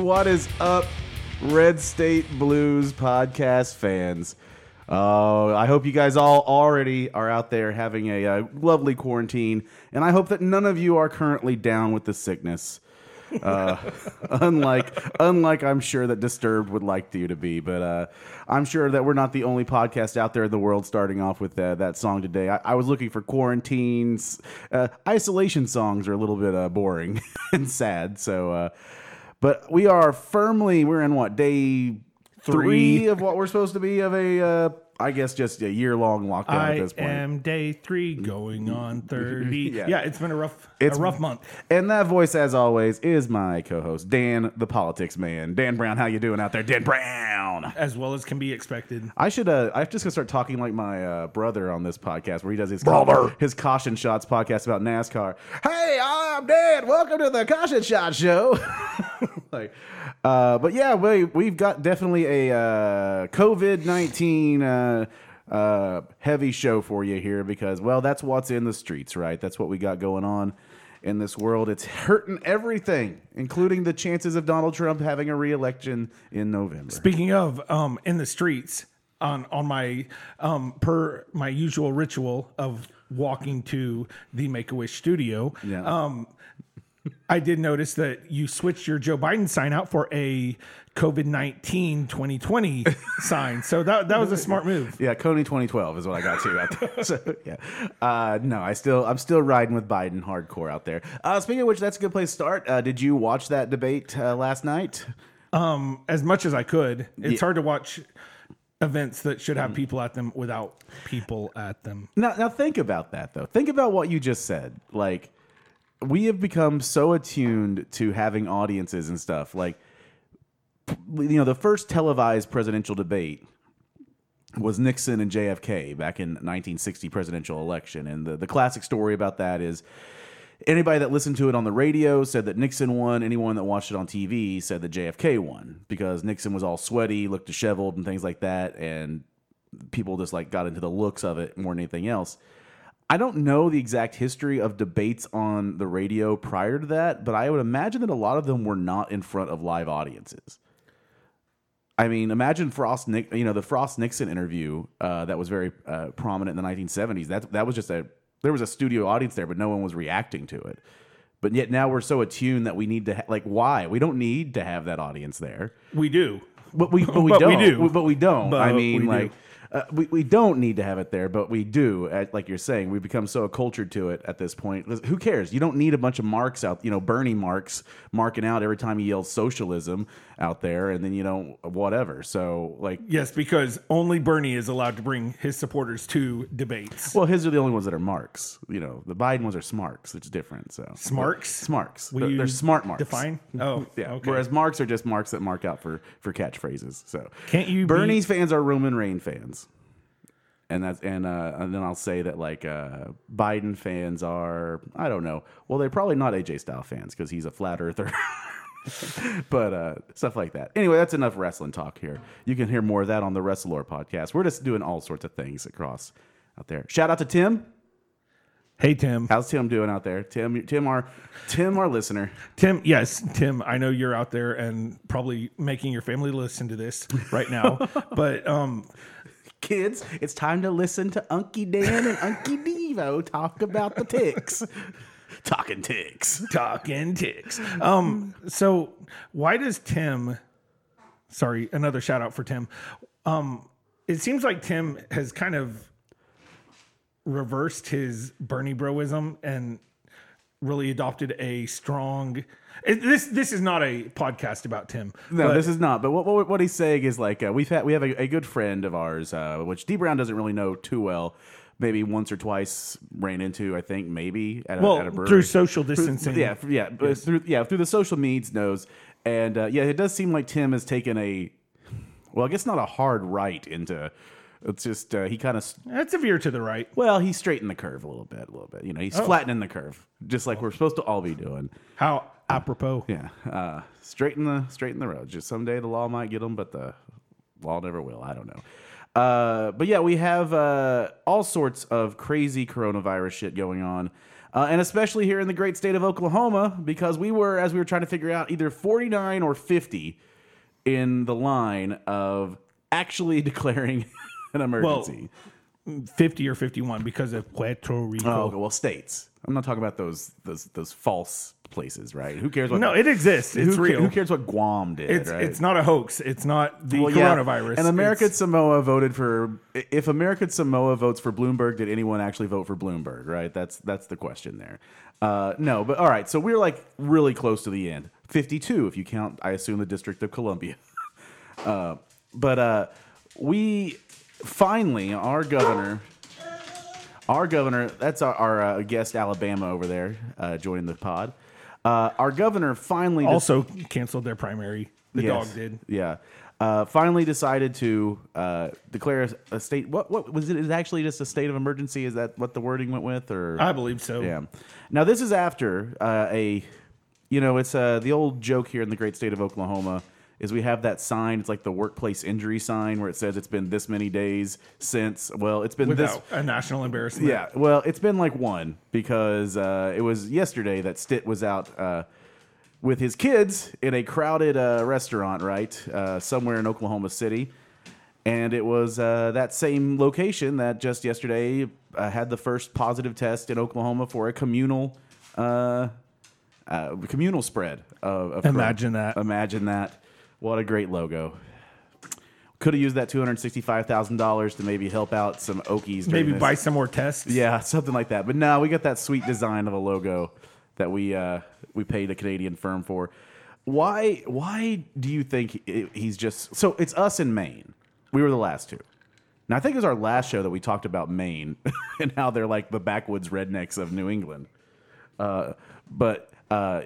What is up, Red State Blues podcast fans? Oh, I hope you guys all already are out there having a, uh lovely quarantine, and I hope that none of you are currently down with the sickness. Uh, unlike, unlike I'm sure that Disturbed would like you to be, but uh, I'm sure that we're not the only podcast out there in the world starting off with uh, that song today. I, I was looking for quarantines, uh, isolation songs are a little bit uh, boring and sad, so. But we are firmly we're in what day three, Three. of what we're supposed to be of a uh, I guess just a year long lockdown at this point. am day three, going on thirty. Yeah. yeah. it's been a rough, It's- a rough month. And that voice, as always, is my co-host Dan, the politics man. Dan Brown, how you doing out there? Dan Brown. as well as can be expected. I should. Uh, I'm just gonna start talking like my uh, brother on this podcast, where he does his Brother. his caution shots podcast about NASCAR. Hey, I'm Dan. Welcome to the caution shot show. like, uh, but yeah, we we've got definitely a uh, COVID nineteen. Uh, uh, heavy show for you here because, well, that's what's in the streets, right? That's what we got going on in this world. It's hurting everything, including the chances of Donald Trump having a re-election in November. Speaking of um, in the streets, on on my um, per my usual ritual of walking to the Make a Wish studio, Yeah. um, I did notice that you switched your Joe Biden sign out for a COVID 19 2020 sign. So that that was a smart move. Yeah, Coney 2012 is what I got to out there. So yeah, uh, no, I still I'm still riding with Biden hardcore out there. Uh, speaking of which, that's a good place to start. Uh, did you watch that debate uh, last night? Um, as much as I could. It's hard to watch events that should have people at them without people at them. Now, now think about that though. Think about what you just said. Like, we have become so attuned to having audiences and stuff. Like, you know, the first televised presidential debate was Nixon and JFK back in 1960 presidential election, and the the classic story about that is. Anybody that listened to it on the radio said that Nixon won. Anyone that watched it on TV said that JFK won because Nixon was all sweaty, looked disheveled, and things like that. And people just like got into the looks of it more than anything else. I don't know the exact history of debates on the radio prior to that, but I would imagine that a lot of them were not in front of live audiences. I mean, imagine Frost, Nick, you know, the Frost Nixon interview uh, that was very uh, prominent in the 1970s. That that was just a there was a studio audience there, but no one was reacting to it. But yet now we're so attuned that we need to ha- like why we don't need to have that audience there. We do. But we, but we But don't. do. But we don't. But I we mean, do. Uh, we, we don't need to have it there, but we do. At, like you're saying, we've become so accultured to it at this point. Who cares? You don't need a bunch of marks out, you know, Bernie marks marking out every time he yells socialism out there, and then you know whatever. So like, Yes, because only Bernie is allowed to bring his supporters to debates. well, his are the only ones that are marks. You know, the Biden ones are smarks, which is different. So Smarks? smarks. They're, they're smart marks. Define. Oh, Yeah. Okay. Whereas marks are just marks that mark out for for catchphrases. So Can't you be- Bernie's fans are Roman Reign fans, and that's and uh, and then I'll say that like uh, Biden fans are I don't know. Well, they're probably not AJ Style fans because he's a flat earther. but uh, stuff like that. Anyway, that's enough wrestling talk here. You can hear more of that on the Wrestlore podcast. We're just doing all sorts of things across out there. Shout out to Tim. hey, Tim. How's Tim doing out there? Tim, Tim, our Tim, our listener. Tim, yes, Tim, I know you're out there and probably making your family listen to this right now. but um, Kids, it's time to listen to Unky Dan and Unky Devo talk about the ticks. Talking ticks. talking ticks. Um, so why does Tim? Sorry, another shout out for Tim. Um, it seems like Tim has kind of reversed his Bernie broism and really adopted a strong. It, this this is not a podcast about Tim. No, but- this is not. But what, what, what he's saying is like uh, we've had we have a, a good friend of ours, uh, which D Brown doesn't really know too well. Maybe once or twice ran into. I think maybe at a, well at a brewery. through social Through- distancing. yeah, yeah, but through yeah through the social medias knows, and uh, yeah, it does seem like Tim has taken a, well, I guess not a hard right into. It's just uh, he kind of that's a veer to the right. well he straightened the curve a little bit, a little bit. You know, he's flattening the curve, just like we're supposed to all be doing. How apropos. Yeah, uh, straighten the straighten the road. Just someday the law might get them, but the law never will. I don't know. Uh, but yeah, we have uh, all sorts of crazy coronavirus shit going on. Uh, and especially here in the great state of Oklahoma, because we were, as we were trying to figure out, either 49 or 50 in the line of actually declaring an emergency. 50 or 51 because of Puerto Rico. oh, okay, well, states. I'm not talking about those those those false places, right? Who cares what? No, it exists. It's who, real. Who cares what Guam did? It's right? it's not a hoax. It's not the Well, yeah, coronavirus. And American It's- Samoa voted for. If American Samoa votes for Bloomberg, did anyone actually vote for Bloomberg? Right. That's that's the question there. Uh, no, but all right. So we're like really close to the end. Fifty-two, if you count. I assume the District of Columbia. uh, but uh, we finally, our governor, our governor. That's our, our uh, guest Alabama over there uh, joining the pod. Uh, our governor finally also canceled their primary. The Yes. dog did. Yeah. Uh, finally decided to uh, declare a- a state. What what was it? Is it actually just a state of emergency? Is that what the wording went with? Or I believe so. yeah. Now this is after uh, a, you know, it's uh, the old joke here in the great state of Oklahoma is we have that sign. It's like the workplace injury sign where it says it's been this many days since. Well, it's been this a national embarrassment. yeah, well, it's been like one because uh, it was yesterday that Stitt was out uh, with his kids in a crowded uh, restaurant, right, uh, somewhere in Oklahoma City. And it was uh, that same location that just yesterday uh, had the first positive test in Oklahoma for a communal uh, uh, communal spread of, of Imagine that. Imagine that. What a great logo. Could have used that two hundred sixty-five thousand dollars to maybe help out some Okies. Maybe this. buy some more tests. Yeah, something like that. But no, we got that sweet design of a logo that we uh, we paid a Canadian firm for. Why why do you think he's just so? It's us in Maine. We were the last two. Now I think it was our last show that we talked about Maine and how they're like the backwoods rednecks of New England. Uh, but uh,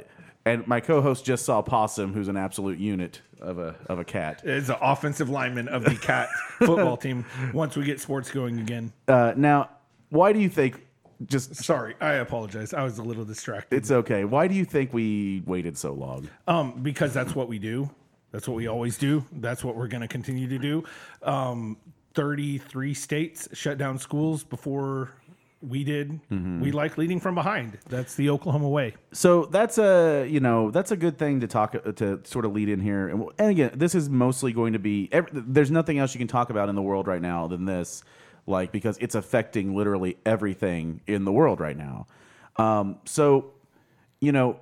and my co-host just saw Possum, who's an absolute unit of a of a cat. Is an offensive lineman of the cat football team once we get sports going again. Uh, now, why do you think? Just Sorry, I apologize. I was a little distracted. it's okay. Why do you think we waited so long? Um, because that's what we do. That's what we always do. That's what we're going to continue to do. Um, 33 states shut down schools before we did. Mm-hmm. We like leading from behind. That's the Oklahoma way. So that's a you know that's a good thing to talk to sort of lead in here. And, and again, this is mostly going to be. Every, there's nothing else you can talk about in the world right now than this, like because it's affecting literally everything in the world right now. Um, so, you know,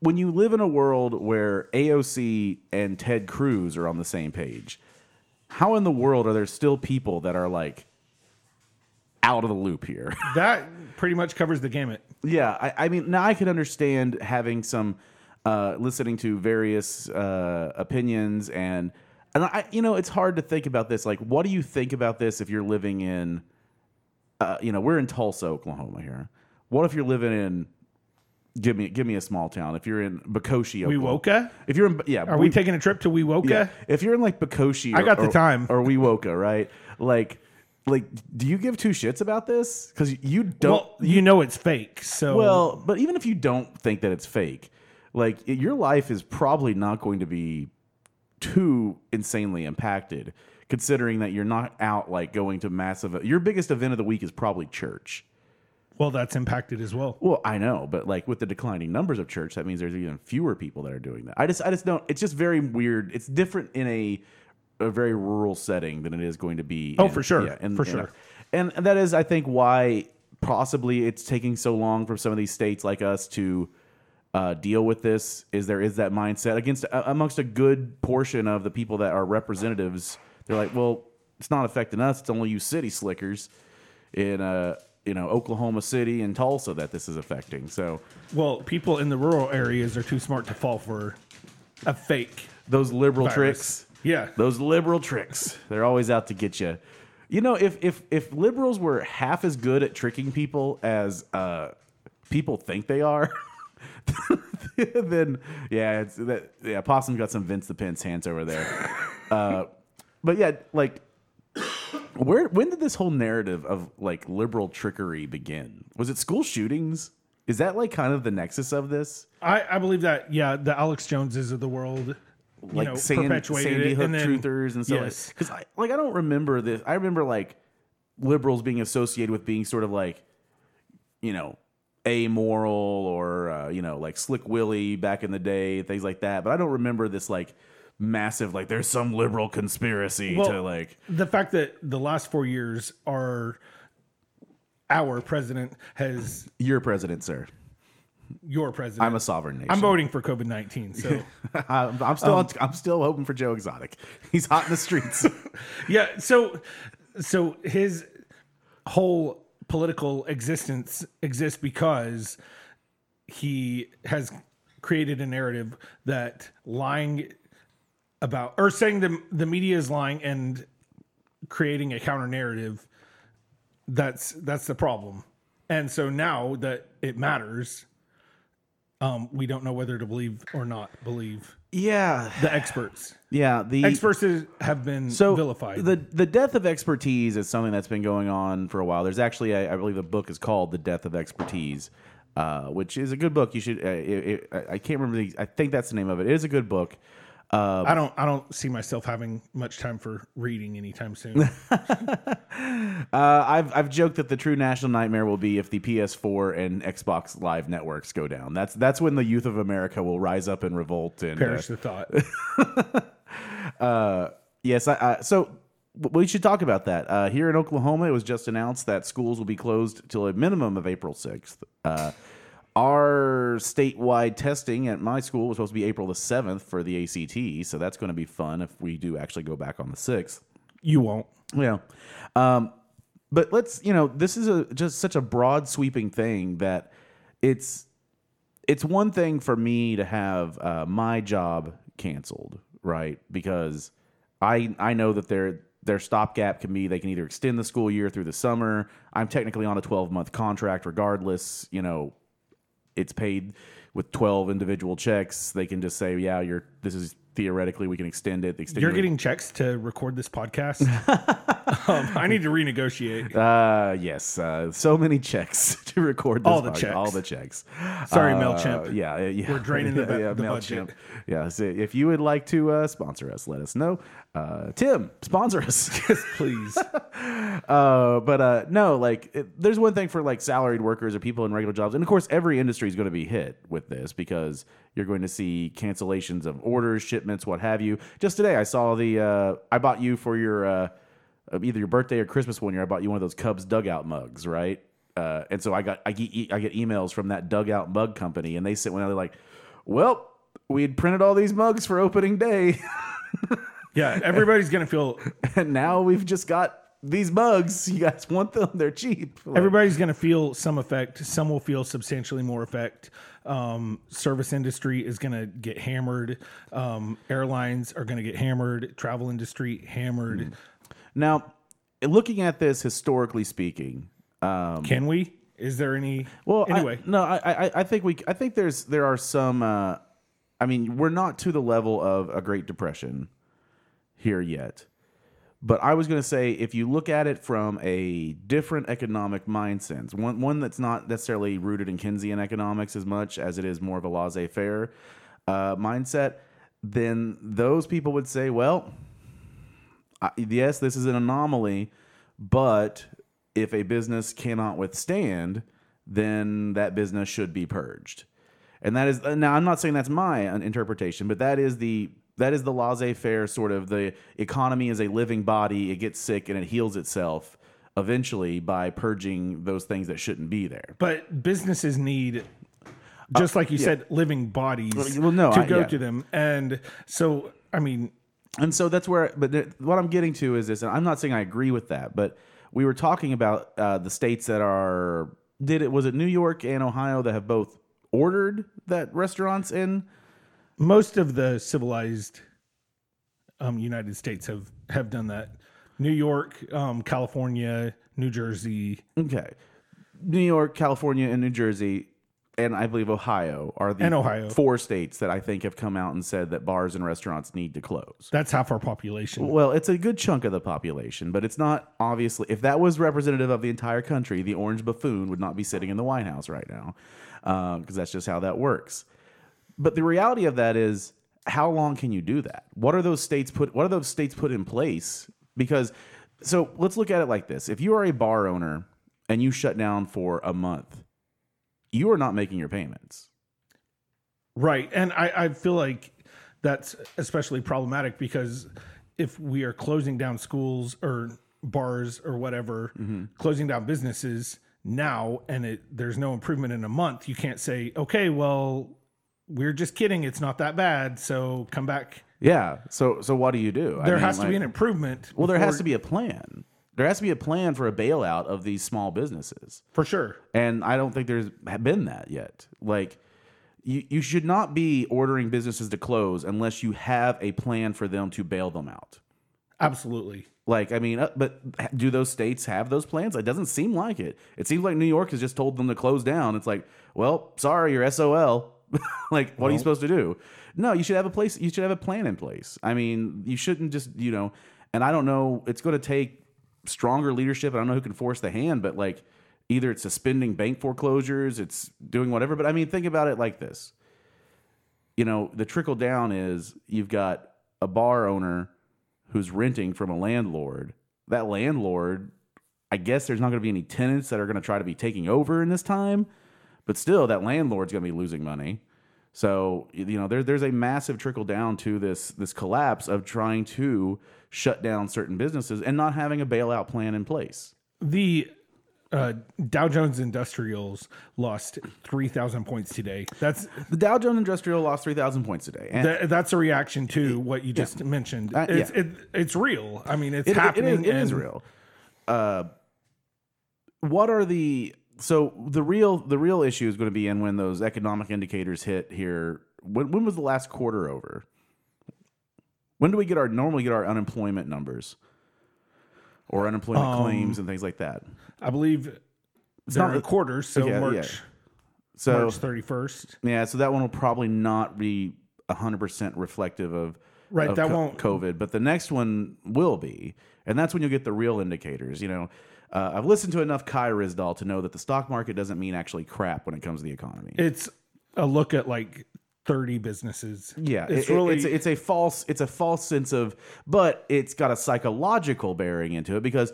when you live in a world where AOC and Ted Cruz are on the same page, how in the world are there still people that are like out of the loop here? That pretty much covers the gamut. Yeah, I, I mean, now I can understand having some uh, listening to various uh, opinions and and I, you know, it's hard to think about this. Like, what do you think about this if you're living in, uh, you know, we're in Tulsa, Oklahoma here. What if you're living in? Give me, give me a small town. If you're in Bokoshe, Oklahoma. Wewoka? If you're in, yeah, Are we taking a trip to Wewoka? yeah. If you're in like Bokoshe, I got or, the time. or Wewoka, right? Like, like, do you give two shits about this? Because you don't. Well, you know it's fake. So Well, but even if you don't think that it's fake, like your life is probably not going to be too insanely impacted, considering that you're not out like going to massive. Your biggest event of the week is probably church. well, that's impacted as well. Well, I know, but like with the declining numbers of church, that means there's even fewer people that are doing that. I just, I just don't. It's just very weird. It's different in a a very rural setting than it is going to be. Oh, in- for sure. yeah, in- For sure. and and that is, I think, why possibly it's taking so long for some of these states like us to uh, deal with this. Is there is that mindset against uh, amongst a good portion of the people that are representatives? They're like, well, it's not affecting us. It's only you city slickers in uh you know Oklahoma City and Tulsa that this is affecting. So Well, people in the rural areas are too smart to fall for a fake those liberal virus. tricks, Yeah. those liberal tricks, they're always out to get you. You know, if if if liberals were half as good at tricking people as uh, people think they are, then yeah, it's that yeah. Possum got some Vince the Pence hands over there. Uh, but yeah, like where when did this whole narrative of like liberal trickery begin? Was it school shootings? Is that like kind of the nexus of this? I, I believe that, yeah, the Alex Joneses of the world, like know, Sand, Sandy. Hook and then, truthers and stuff. Yes. Because I like I don't remember this. I remember like liberals being associated with being sort of like, you know, amoral or uh, you know like Slick Willie back in the day, things like that. But I don't remember this like massive like there's some liberal conspiracy to like the fact that the last four years are our president has your president, sir. Your president. I'm a sovereign nation. I'm voting for COVID nineteen. So I'm, still Um, I'm still hoping for Joe Exotic. He's hot in the streets. yeah, so so his whole political existence exists because he has created a narrative that lying about or saying the the media is lying and creating a counter narrative that's that's the problem and so now that it matters um we don't know whether to believe or not believe yeah, the experts yeah. The experts is- have been so vilified the the death of expertise is something that's been going on for a while. There's actually, I believe, the book is called "The Death of Expertise," uh, which is a good book. You should. Uh, it, it, I can't remember. The, I think that's the name of it. It is a good book. Uh, I don't I don't see myself having much time for reading anytime soon. Uh, I've I've joked that the true national nightmare will be if the PS4 and Xbox Live networks go down. That's that's when the youth of America will rise up and revolt and uh, Perish the thought. Yes, I, I, so we should talk about that. Uh, here in Oklahoma, it was just announced that schools will be closed till a minimum of April 6th. Uh, our statewide testing at my school was supposed to be April the 7th for the ACT, so that's going to be fun if we do actually go back on the 6th. You won't. Yeah. Um, but let's, you know, this is a just such a broad sweeping thing that it's it's one thing for me to have uh, my job canceled, right? Because I I know that their their stopgap can be they can either extend the school year through the summer. I'm technically on a 12 month contract, regardless. You know, it's paid with 12 individual checks. They can just say, yeah, you're this is theoretically we can extend it. Extend You're your- getting checks to record this podcast. um, I need to renegotiate. Uh, yes. Uh, so many checks to record this All the podcast. checks. All the checks. Sorry, Uh, MailChimp. Yeah, yeah. We're draining the bu- the MailChimp. budget. Yeah. So if you would like to uh, sponsor us, let us know. Uh, Tim, sponsor us. Please. uh, but uh, no, like it, there's one thing for like salaried workers or people in regular jobs, and of course every industry is going to be hit with this because you're going to see cancellations of orders, shipments, what have you. Just today, I saw the uh, I bought you for your uh, either your birthday or Christmas one year. I bought you one of those Cubs dugout mugs, right? Uh, and so I got I get I get emails from that dugout mug company, and they sent one. out, They're like, "Well, we had printed all these mugs for opening day, Yeah, everybody's gonna feel. and now we've just got." These mugs, you guys want them? They're cheap. Like, Everybody's gonna feel some effect. Some will feel substantially more effect. Um, service industry is gonna get hammered. Um, airlines are gonna get hammered. Travel industry hammered. Now, looking at this historically speaking, um, Can we? Is there any? well, I- anyway, no, I, I, I think we, I think there's, there are some. Uh, I mean, we're not to the level of a Great Depression here yet, but I was going to say if you look at it from a different economic mindset, one one that's not necessarily rooted in Keynesian economics as much as it is more of a laissez-faire uh, mindset, then those people would say, well, I, yes, this is an anomaly, but if a business cannot withstand, then that business should be purged. And that is now I'm not saying that's my interpretation, but that is the that is the laissez-faire sort of the economy is a living body, it gets sick and it heals itself eventually by purging those things that shouldn't be there. but businesses need. Just like you said, living bodies Uh, Well, no, to I- go yeah. to them, and so I mean, And so that's where, but th- what I'm getting to is this, and I'm not saying I agree with that, but we were talking about uh, the states that are, did it, was it New York and Ohio that have both ordered that restaurants in? Most of the civilized um, United States have have done that. New York, um, California, New Jersey. Okay. New York, California, and New Jersey, and I believe Ohio are the And Ohio. four states that I think have come out and said that bars and restaurants need to close. That's half our population. Well, it's a good chunk of the population, but it's not obviously. If that was representative of the entire country, the orange buffoon would not be sitting in the White House right now, because that's just how that works. But the reality of that is, how long can you do that? What are those states put? What are those states put in place? Because, so let's look at it like this: if you are a bar owner and you shut down for a month, you are not making your payments. Right. And I, I feel like that's especially problematic because if we are closing down schools or bars or whatever, mm-hmm. closing down businesses now and it there's no improvement in a month, you can't say, okay, well, we're just kidding. It's not that bad. So come back. Yeah. So so what do you do? There has to be an improvement. well, there has to be a plan. There has to be a plan for a bailout of these small businesses. for sure. And I don't think there's been that yet. Like, you, you should not be ordering businesses to close unless you have a plan for them to bail them out. Absolutely. Like, I mean, uh, but do those states have those plans? It doesn't seem like it. It seems like New York has just told them to close down. It's like, well, sorry, you're SOL. like, what are you supposed to do? No, you should have a place. You should have a plan in place. I mean, you shouldn't just, you know. And I don't know. It's going to take stronger leadership. I don't know who can force the hand, but like, either it's suspending bank foreclosures, it's doing whatever. But I mean, think about it like this. You know, the trickle down is you've got a bar owner who's renting from a landlord. That landlord, I guess there's not going to be any tenants that are going to try to be taking over in this time, but still, that landlord's going to be losing money. So you know, there, there's a massive trickle down to this this collapse of trying to shut down certain businesses and not having a bailout plan in place. The uh, Dow Jones Industrials lost 3,000 points today. That's The Dow Jones Industrial lost three thousand points today, and Th- that's a reaction to what you just mentioned. Uh, it's, yeah. it, it's real. I mean, it's It- it- happening. It is, it is real. Uh, what are the so the real the real issue is going to be in when those economic indicators hit here. When when was the last quarter over? When do we get our normally get our unemployment numbers or unemployment Um, claims and things like that? I believe they're not- a quarter, so Yeah, March, yeah. So March 31st. yeah, so that one will probably not be hundred percent reflective of Right, of that co- won't- COVID, but the next one will be, and that's when you'll get the real indicators. You know, uh, I've listened to enough Kai Ryssdal to know that the stock market doesn't mean actually crap when it comes to the economy. It's a look at like 30 businesses. yeah, it's it- really it's, it's a false it's a false sense of, but it's got a psychological bearing into it because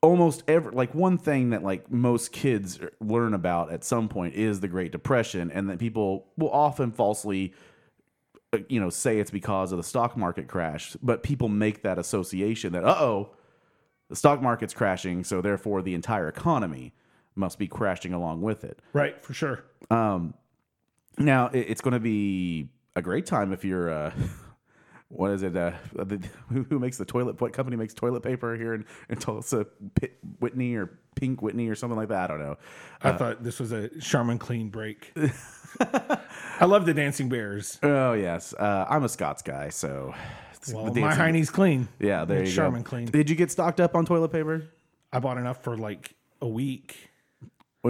almost every like one thing that like most kids learn about at some point is the Great Depression, and that people will often falsely uh, you know say it's because of the stock market crash, but people make that association that uh oh, the stock market's crashing, so therefore the entire economy must be crashing along with it. right for sure. Now it, it's going to be a great time if you're. Uh, what is it? Uh, the, who, makes the toilet? What company makes toilet paper here in, in Tulsa? P- Whitney or Pink Whitney or something like that? I don't know. I thought this was a Charmin clean break. I love the Dancing Bears. Oh yes, uh, I'm a Scots guy, so Well, my Heine's clean. Yeah, there It's you Charmin go. clean. Did you get stocked up on toilet paper? I bought enough for like a week.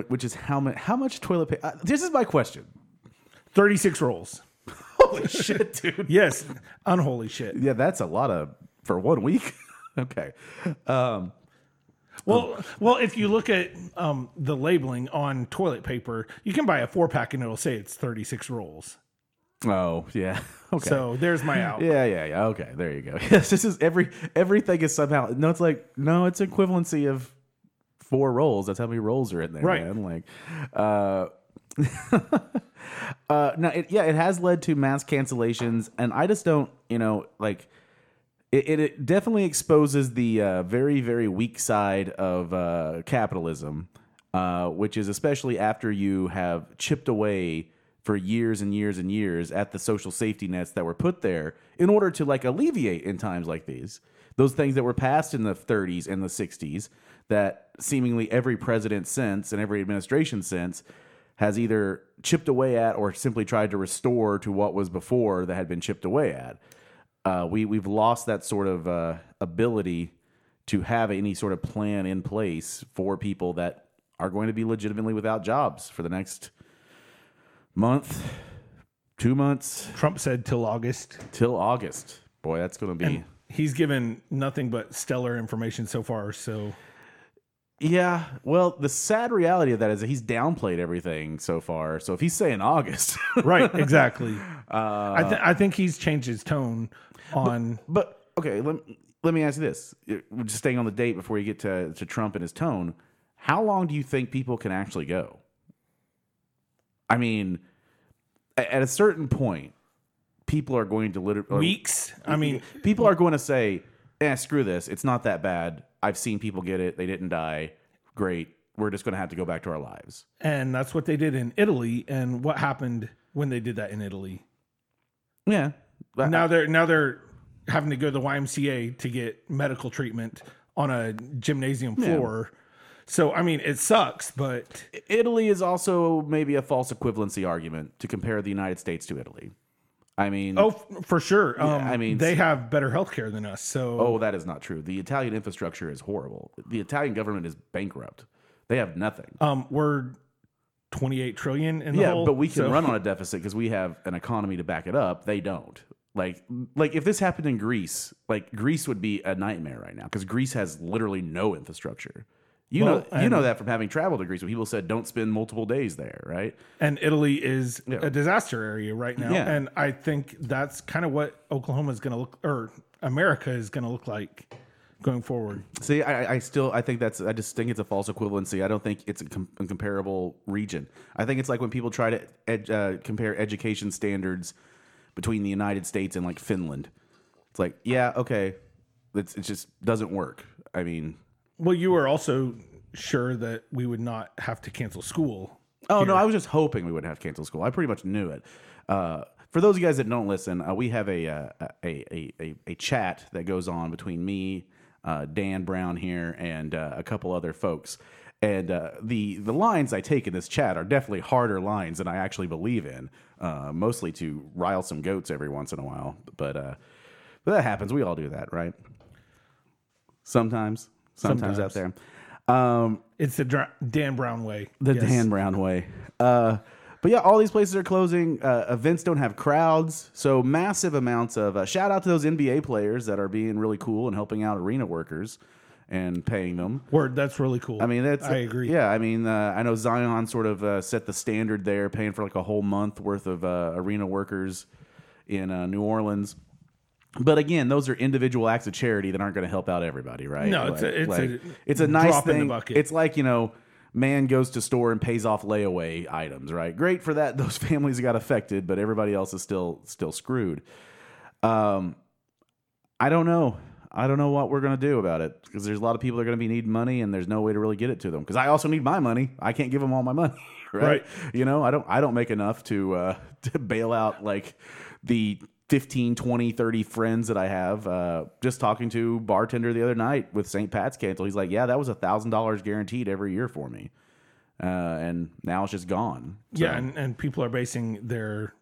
Which is how much? How much toilet paper? Uh, this is my question. 36 rolls. Holy shit, dude! Yes, unholy shit. Yeah, that's a lot of for one week. okay. Um, Well, well, if you look at um, the labeling on toilet paper, you can buy a four pack and it'll say it's 36 rolls. Oh yeah. Okay. So there's my out. Yeah, yeah, yeah. Okay, there you go. Yes, this is every everything is somehow no. It's like no, it's equivalency of four rolls. That's how many rolls are in there, Right. man. Like, uh, uh, no, it, yeah, it has led to mass cancellations, and I just don't, you know, like. It, it, it definitely exposes the uh, very, very weak side of uh, capitalism, uh, which is especially after you have chipped away for years and years and years at the social safety nets that were put there in order to like alleviate in times like these those things that were passed in the 30s and the 60s that seemingly every president since and every administration since has either chipped away at or simply tried to restore to what was before that had been chipped away at. Uh, we we've lost that sort of uh, ability to have any sort of plan in place for people that are going to be legitimately without jobs for the next month, two months Trump said till August. till August. Boy, that's going to be. And he's given nothing but stellar information so far. So yeah, well, the sad reality of that is that he's downplayed everything so far. So if he's saying August, right, exactly. uh, I, th- I think he's changed his tone on. But okay, let, let me ask you this: We're just staying on the date before you get to to Trump and his tone. How long do you think people can actually go? I mean, at a certain point, people are going to literally Weeks. I mean, people are going to say, "Eh, screw this. It's not that bad. I've seen people get it. They didn't die. Great. We're just going to have to go back to our lives." and that's what they did in Italy. And what happened when they did that in Italy? Yeah. Now they're now they're having to go to the YMCA to get medical treatment on a gymnasium floor. So I mean, it sucks, but Italy is also maybe a false equivalency argument to compare the United States to Italy. I mean, oh, for sure. Um, I mean- they have better healthcare than us. So oh, that is not true. The Italian infrastructure is horrible. The Italian government is bankrupt. They have nothing. um, we're 28 trillion in the yeah, hole, but we can so- run on a deficit because we have an economy to back it up. They don't. Like, like if this happened in Greece, like Greece would be a nightmare right now because Greece has literally no infrastructure. You Well, know, you know that from having traveled to Greece, when people said don't spend multiple days there, right? and Italy is Yeah. a disaster area right now. Yeah. And I think that's kind of what Oklahoma is going to look, or America is going to look like going forward. See, I, I still I think that's I just think it's a false equivalency. I don't think it's a, com- a comparable region. I think it's like when people try to ed, uh, compare education standards between the United States and like Finland. It's like, yeah, okay, it's, it just doesn't work. I mean, Well, you were also sure that we would not have to cancel school. oh no, I was just hoping we wouldn't have to cancel school. I pretty much knew it. Uh, for those of you guys that don't listen, uh, we have a, uh, a, a a a chat that goes on between me, uh, Dan Brown here, and uh, a couple other folks. And uh, the the lines I take in this chat are definitely harder lines than I actually believe in. Uh, mostly to rile some goats every once in a while, but uh, but that happens. We all do that, right? Sometimes, sometimes, out there. Um, It's the Dra- Dan Brown way. the Yes. Dan Brown way. Uh, but yeah, all these places are closing. Uh, events don't have crowds, so massive amounts of uh, shout out to those NBA players that are being really cool and helping out arena workers and paying them. Word, that's really cool. I mean, that's I agree. Yeah, I mean, uh, I know Zion sort of uh, set the standard there, paying for like a whole month worth of uh, arena workers in uh, New Orleans. But again, those are individual acts of charity that aren't going to help out everybody, right? No, it's a- it's a it's a nice drop in the thing. It's like you know, man goes to store and pays off layaway items, right? Great for that. Those families got affected, but everybody else is still still screwed. Um, I don't know. I don't know what we're going to do about it because there's a lot of people that are going to be needing money and there's no way to really get it to them because I also need my money. I can't give them all my money, right? Right. You know, I don't I don't make enough to uh to bail out like the 15, 20, 30 friends that I have. Uh just talking to bartender the other night with St. Pat's cancel. He's like, "Yeah, that was a $1000 guaranteed every year for me." Uh and now it's just gone. So- Yeah, and, and people are basing their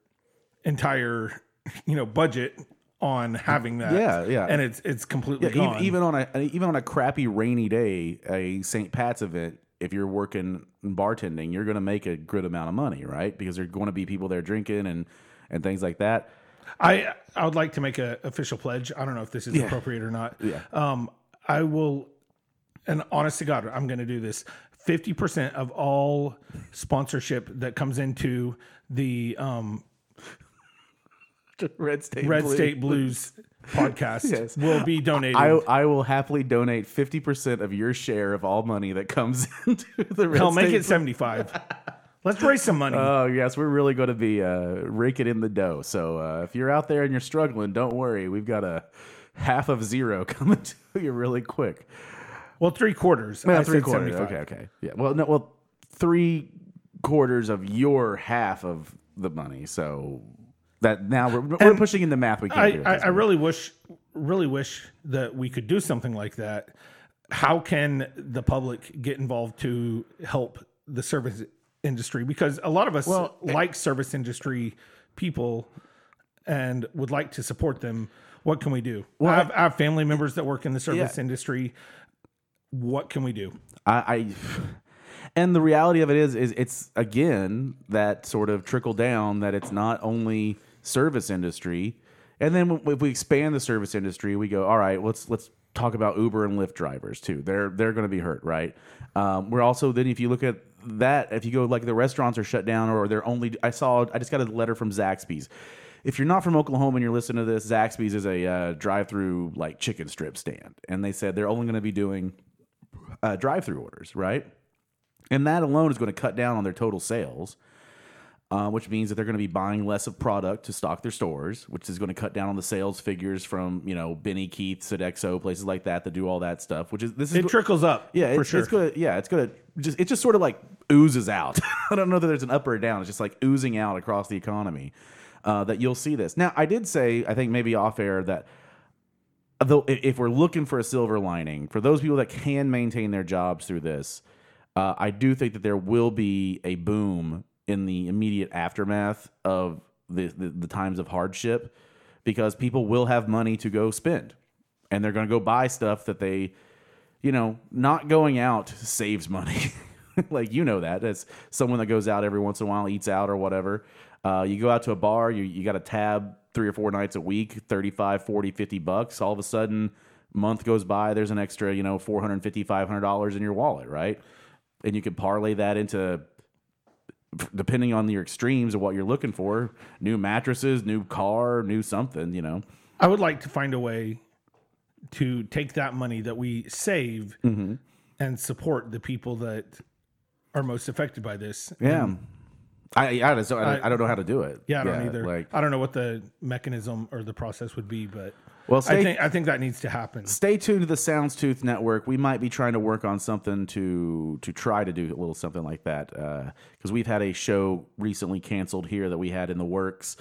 entire, you know, budget on having that. Yeah, yeah. And it's it's completely Yeah, gone. even, even on a even on a crappy rainy day, a St. Pat's event, if you're working bartending, you're going to make a good amount of money, right? Because there's going to be people there drinking and and things like that. I I would like to make an official pledge. I don't know if this is appropriate or not. Yeah. Um, I will, and honest to God, I'm going to do this. Fifty percent of all sponsorship that comes into the um, Red State Red Blue. State Blues podcast Yes. will be donated. I, I will happily donate 50% of your share of all money that comes into the Red make State it 75. Let's raise some money. Oh yes, we're really going to be uh, raking in the dough. So uh, if you're out there and you're struggling, don't worry. We've got a half of zero coming to you really quick. well, three quarters. I three quarters. Okay, okay. Yeah. Well, no. Well, three quarters of your half of the money. So that now we're, we're And pushing into math. We can't I, do. I, I really wish, really wish that we could do something like that. How can the public get involved to help the service industry? Because a lot of us Well, like service industry people and would like to support them. What can we do? I, have, I have family members that work in the service Yeah. industry. What can we do? I, I and the reality of it is is it's again that sort of trickle down that it's not only service industry and then if we expand the service industry we go all right let's let's talk about uber and lyft drivers too they're they're going to be hurt right um, we're also then if you look at that if you go like the restaurants are shut down or they're only i saw i just got a letter from zaxby's if you're not from Oklahoma and you're listening to this, Zaxby's is a uh, drive-through like chicken strip stand, and they said they're only going to be doing uh, drive-through orders, right? And that alone is going to cut down on their total sales. Uh, which means that they're going to be buying less of product to stock their stores, which is going to cut down on the sales figures from you know Benny Keith's at XO places like that that do all that stuff. Which is this is It trickles up. yeah, for it's, sure. it's gonna yeah, it's gonna just it just sort of like oozes out. I don't know that there's an up or a down. It's just like oozing out across the economy. Uh, that you'll see this. Now, I did say I think maybe off air that though if we're looking for a silver lining for those people that can maintain their jobs through this, uh, I do think that there will be a boom in the immediate aftermath of the, the, the times of hardship because people will have money to go spend and they're going to go buy stuff that they you know, not going out saves money. like you know that as someone that goes out every once in a while, eats out or whatever. Uh, you go out to a bar, you, you got a tab three or four nights a week, 35, 40, 50 bucks. All of a sudden, month goes by, there's an extra, you know, 450, 500 dollars in your wallet, right? And you can parlay that into depending on your extremes of what you're looking for, new mattresses, new car, new something, you know. I would like to find a way to take that money that we save Mm-hmm. and support the people that are most affected by this. Yeah. I, I, just, I, I- I don't know how to do it. Yeah, I don't either. Like, I don't know what the mechanism or the process would be, but well, I think I think that needs to happen. stay tuned to the Sounds Tooth Network. We might be trying to work on something to to try to do a little something like that because we've had a show recently canceled here that we had in the works,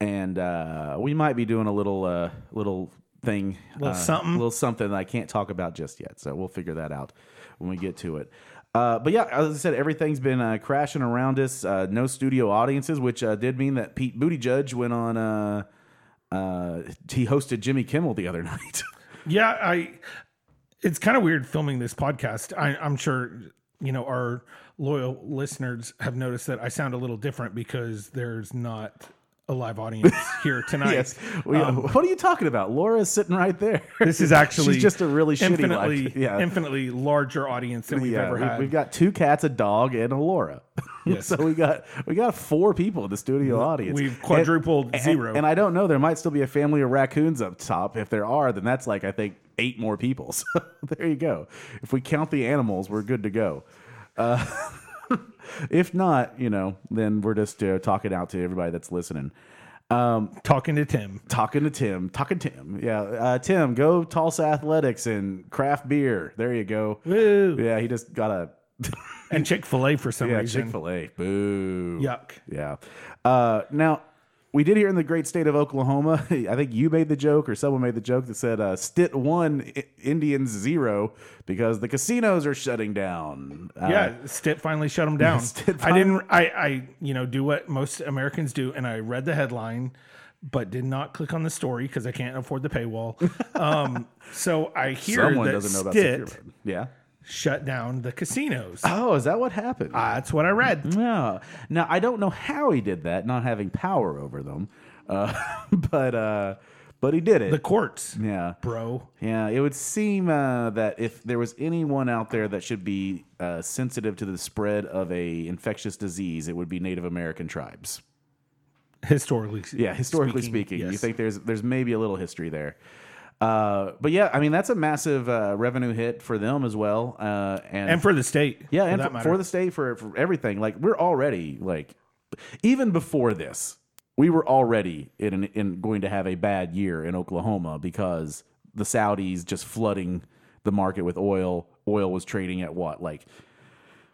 and uh, we might be doing a little uh, little thing, Little uh, something? little something that I can't talk about just yet. So we'll figure that out when we get to it. Uh, but yeah, as I said, everything's been uh, crashing around us. Uh, no studio audiences, which uh, did mean that Pete Buttigieg went on. Uh, he hosted Jimmy Kimmel the other night. Yeah, I. It's kind of weird filming this podcast. I, I'm sure you know our loyal listeners have noticed that I sound a little different because there's not a live audience here tonight. yes. We- what are you talking about? Laura's sitting right there. Um, This is actually She's just a really shitty infinitely. Yeah. infinitely larger audience than we've yeah, ever had. We've got two cats, a dog, and a Laura. Yes. so we got we got four people in the studio audience. We've quadrupled And- zero. And, I don't know. There might still be a family of raccoons up top. If there are, then that's like I think eight more people. So there you go. If we count the animals, we're good to go. Uh, if not, you know, then we're just uh, talking out to everybody that's listening. talking to Tim. Talking to Tim. Talking to Tim. Yeah. Uh, Tim, go Tulsa Athletics and craft beer. There you go. Woo. Yeah, he just got a And Chick Fil A for some yeah, reason. Chick fil A. Boo. Yuck. Yeah. Uh, now, we did here in the great state of Oklahoma. I think you made the joke, or someone made the joke that said uh, "Stitt one, I- Indians zero," because the casinos are shutting down. Uh, Yeah, Stitt finally shut them down. I didn't. I, I, you know, do what most Americans do, and I read the headline, but did not click on the story because I can't afford the paywall. Um, so I hear someone that doesn't know about secure. Yeah. Shut down the casinos. Oh, is that what happened? That's what I read. No. Now I don't know how he did that, not having power over them, uh, but uh, but he did it. The courts, yeah. bro. Yeah, it would seem uh, that if there was anyone out there that should be uh, sensitive to the spread of a infectious disease, it would be Native American tribes. Historically, Yeah, historically speaking, you yes. think there's there's maybe a little history there. Uh, but yeah, I mean that's a massive uh, revenue hit for them as well, uh, and, and for the state, yeah, for and for, for the state for for everything. Like we're already like even before this, we were already in, an, in going to have a bad year in Oklahoma because the Saudis just flooding the market with oil. Oil was trading at what like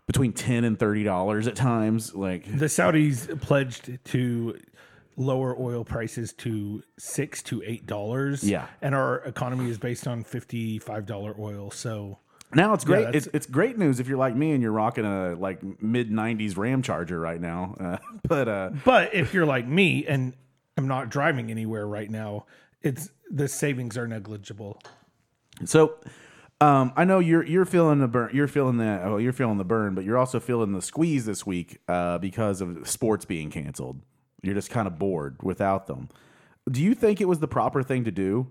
between ten and thirty dollars at times. Like the Saudis pledged to lower oil prices to six to eight dollars. Yeah. and our economy is based on fifty-five dollar oil. So now it's great. that's- it's, it's great news if you're like me and you're rocking a like mid '90s Ram Charger right now. Uh, but uh, But if you're like me and I'm not driving anywhere right now, it's the savings are negligible. So, um, I know you're you're feeling the burn. You're feeling the oh, you're feeling the burn, but you're also feeling the squeeze this week uh, because of sports being canceled. You're just kind of bored without them. Do you think it was the proper thing to do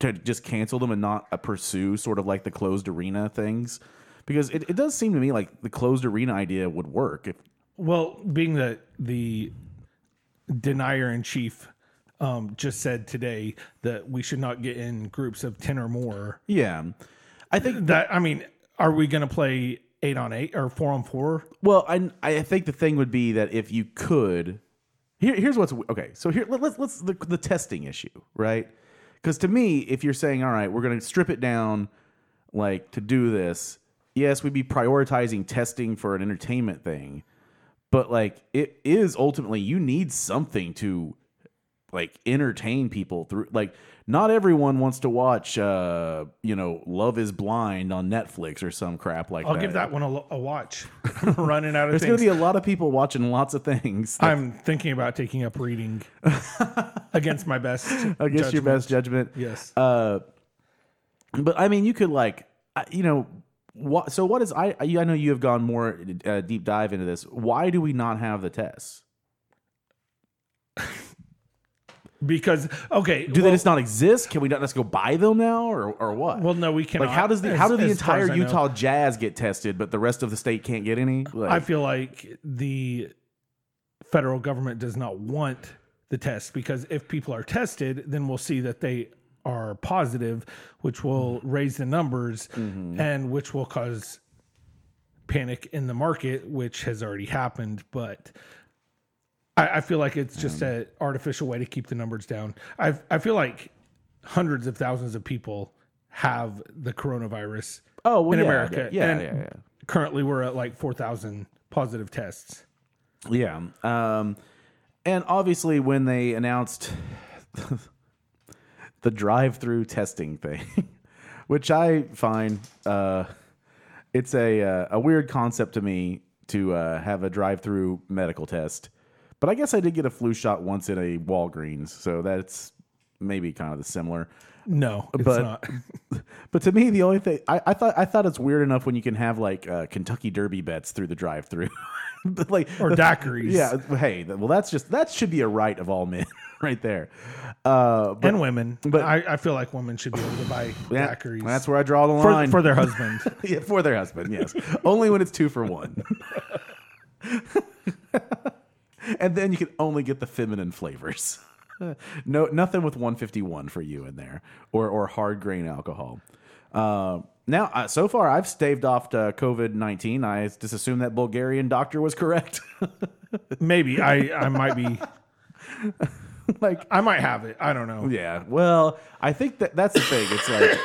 to just cancel them and not uh, pursue sort of like the closed arena things? Because it, it does seem to me like the closed arena idea would work. If, Well, being that the denier in chief um, just said today that we should not get in groups of ten or more. yeah, I think That I mean, are we going to play eight on eight or four on four. Well, I I think the thing would be that if you could, here here's what's okay. So here let, let's let's the the testing issue, right? Because to me, if you're saying, all right, we're going to strip it down, like to do this, yes, we'd be prioritizing testing for an entertainment thing, but like it is ultimately you need something to like entertain people through like not everyone wants to watch uh you know love is blind on netflix or some crap like I'll that give that one a, a watch. Running out of there's gonna be a lot of people watching lots of things I'm thinking about taking up reading against my best. against your best judgment Yes. uh but i mean you could like you know what so what is i i I know you have gone more uh, deep dive into this why do we not have the tests because okay, do they just not exist can we not just go buy them now or or what Well, no, we cannot. Like how does the as- how do the entire as I know. Utah Jazz get tested, but the rest of the state can't get any? Like, I feel like the federal government does not want the test because if people are tested, then we'll see that they are positive, which will Mm-hmm. raise the numbers and which will cause panic in the market, which has already happened. But I, I feel like it's just an artificial way to keep the numbers down. I I feel like hundreds of thousands of people have the coronavirus oh, well, in yeah, America. yeah, and yeah, yeah, currently we're at like 4,000 positive tests. yeah. Um, and obviously, when they announced the drive-through testing thing, which I find uh, it's a uh, a weird concept to me to uh, have a drive-through medical test. But I guess I did get a flu shot once at a Walgreens, so that's maybe kind of the similar. No, it's But- not. But to me, the only thing I, I thought I thought it's weird enough when you can have like uh, Kentucky Derby bets through the drive-through, like Or daiquiris. Yeah, hey, well, that's just that should be a right of all men, right there. Uh, but and women. but- I, I feel like women should be able to buy yeah, daiquiris that's where I draw the for, line for their husband. yeah, for their husband. Yes, only when it's two for one. and then you can only get the feminine flavors. no, nothing with 151 for you in there, or or hard grain alcohol. Uh, now, uh, so far, I've staved off COVID 19. I just assume that Bulgarian doctor was correct. Maybe I, I might be. like, I might have it. I don't know. yeah. Well, I think that that's the thing. It's like,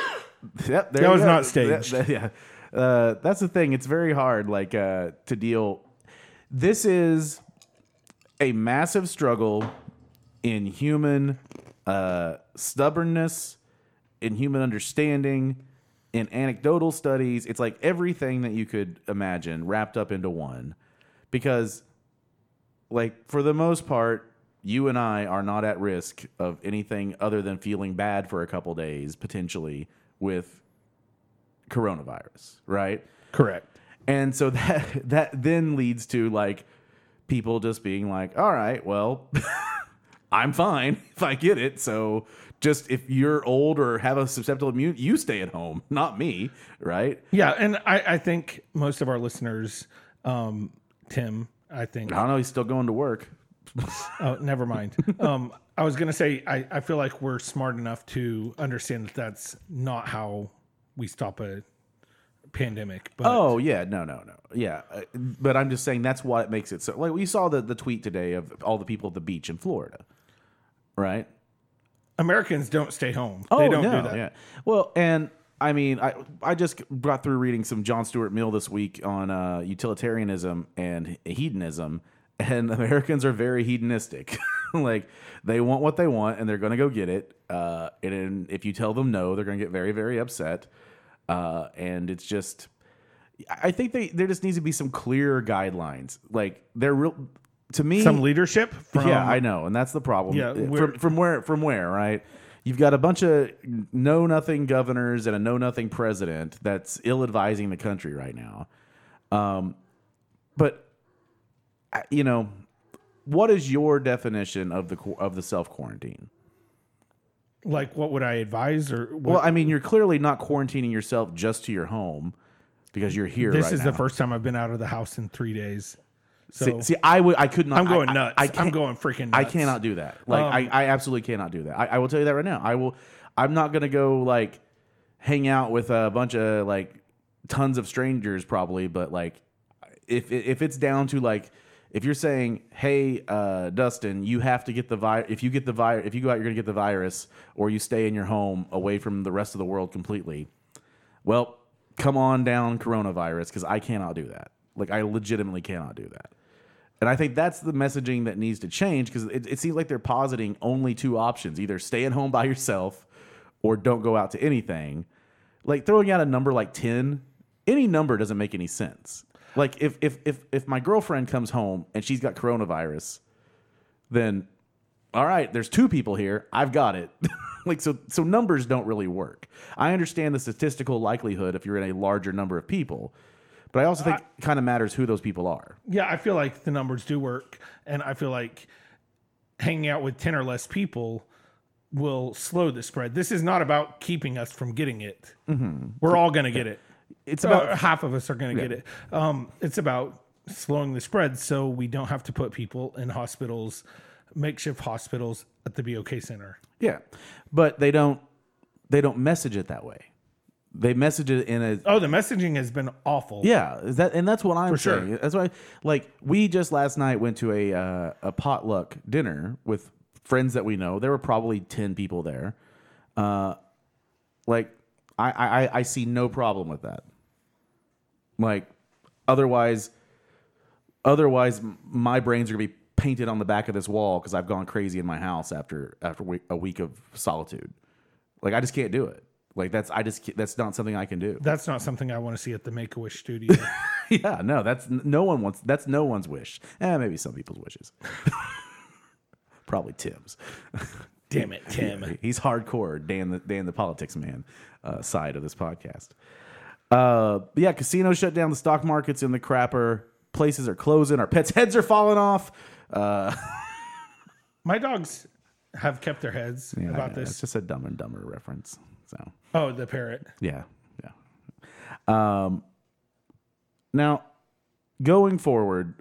yep, there That was go. not staged. That- that- yeah. Uh, that's the thing. It's very hard, like, uh, to deal. This is a massive struggle in human uh, stubbornness, in human understanding, in anecdotal studies. It's like everything that you could imagine wrapped up into one. Because, like, for the most part, you and I are not at risk of anything other than feeling bad for a couple days, potentially, with coronavirus, right? Correct. And so that that then leads to like people just being like, "All right, well, I'm fine if I get it." So just if you're old or have a susceptible immune, you stay at home, not me, right? Yeah. And I, I think most of our listeners, um, Tim, I think. I don't know. He's still going to work. Oh, never mind. Um, I was going to say, I, I feel like we're smart enough to understand that that's not how we stop a pandemic. But Oh yeah, no, no, no, yeah. Uh, But I'm just saying that's what it makes it so. Like we saw the the tweet today of all the people at the beach in Florida, right? Americans don't stay home. Oh they don't no, do that. yeah. Well, and I mean, I I just got through reading some John Stuart Mill this week on uh, utilitarianism and hedonism, and Americans are very hedonistic. like they want what they want, and they're going to go get it. Uh, and if you tell them no, they're going to get very very upset. Uh, and it's just, I think they there just needs to be some clear guidelines. Like they're real to me. Some leadership from Yeah, I know, and that's the problem. Yeah, Uh, from from where from where right? You've got a bunch of know nothing governors and a know nothing president that's ill advising the country right now. Um, but you know, what is your definition of the of the self quarantine? Like what would I advise or what, Well, I mean, you're clearly not quarantining yourself just to your home because you're here. this right is now. the first time I've been out of the house in three days. So See, see, I would, I could not. I'm going I- nuts. I i'm going freaking nuts. I cannot do that. Like Um, I, I absolutely cannot do that. I, I will tell you that right now. I will. I'm not gonna go like hang out with a bunch of like tons of strangers probably, but like if if it's down to like if you're saying, "Hey, uh, Dustin, you have to get the virus. If you get the virus, if you go out, you're going to get the virus, or you stay in your home away from the rest of the world completely." Well, come on down, coronavirus, because I cannot do that. Like, I legitimately cannot do that. And I think that's the messaging that needs to change because it, it seems like they're positing only two options: either stay at home by yourself, or don't go out to anything. Like throwing out a number like ten, any number doesn't make any sense. Like if if if if my girlfriend comes home and she's got coronavirus, then all right, there's two people here. I've got it. like so so numbers don't really work. I understand the statistical likelihood if you're in a larger number of people, but I also think it kind of matters who those people are. Yeah, I feel like the numbers do work, and I feel like hanging out with ten or less people will slow the spread. This is not about keeping us from getting it. Mm-hmm. We're all going to get it. It's About about half of us are going to get it. Um, it's about slowing the spread so we don't have to put people in hospitals, makeshift hospitals at the BOK Center. yeah, but they don't they don't message it that way. They message it in a Oh, the messaging has been awful. Yeah, is that and that's what I'm sure. saying. That's why, like, we just last night went to a uh, a potluck dinner with friends that we know. There were probably ten people there. Uh, like, I, I I see no problem with that. Like, otherwise, otherwise, my brains are gonna be painted on the back of this wall because I've gone crazy in my house after after we- a week of solitude. Like, I just can't do it. Like that's I just that's not something I can do. That's not something I want to see at the Make a Wish studio. Yeah, no, that's no one wants. That's no one's wish. Eh, maybe some people's wishes. Probably Tim's. Damn it, Tim. He's hardcore. Dan, the Dan, the politics man uh, side of this podcast. Uh, yeah, casinos shut down. The stock market's in the crapper. Places are closing. Our pets' heads are falling off. Uh, My dogs have kept their heads yeah, about yeah, It's just a Dumb and Dumber reference. So Oh, the parrot. Yeah, yeah. Um, now, going forward,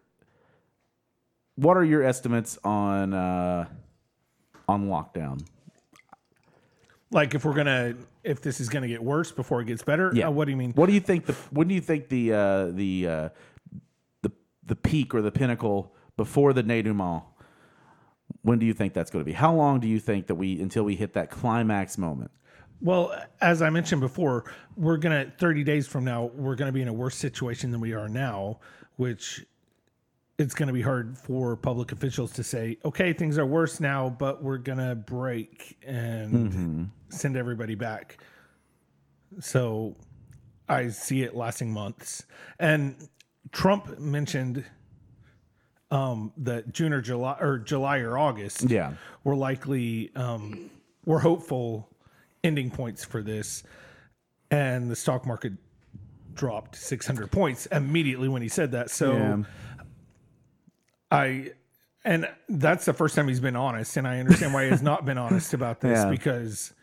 what are your estimates on uh, on lockdown? Like if we're gonna, if this is gonna get worse before it gets better. Yeah. Uh, what do you mean? What do you think the when do you think the uh, the uh, the the peak or the pinnacle before the denouement? When do you think that's going to be? How long do you think that we until we hit that climax moment? Well, as I mentioned before, we're gonna 30 days from now, we're gonna be in a worse situation than we are now, which it's gonna be hard for public officials to say, okay, things are worse now, but we're gonna break and send everybody back. So I see it lasting months. And Trump mentioned um, that June or July or July or August Yeah. we're likely um, we're hopeful ending points for this and the stock market dropped 600 points immediately when he said that so Yeah. I and that's the first time he's been honest and i understand why he has not been honest about this Yeah. because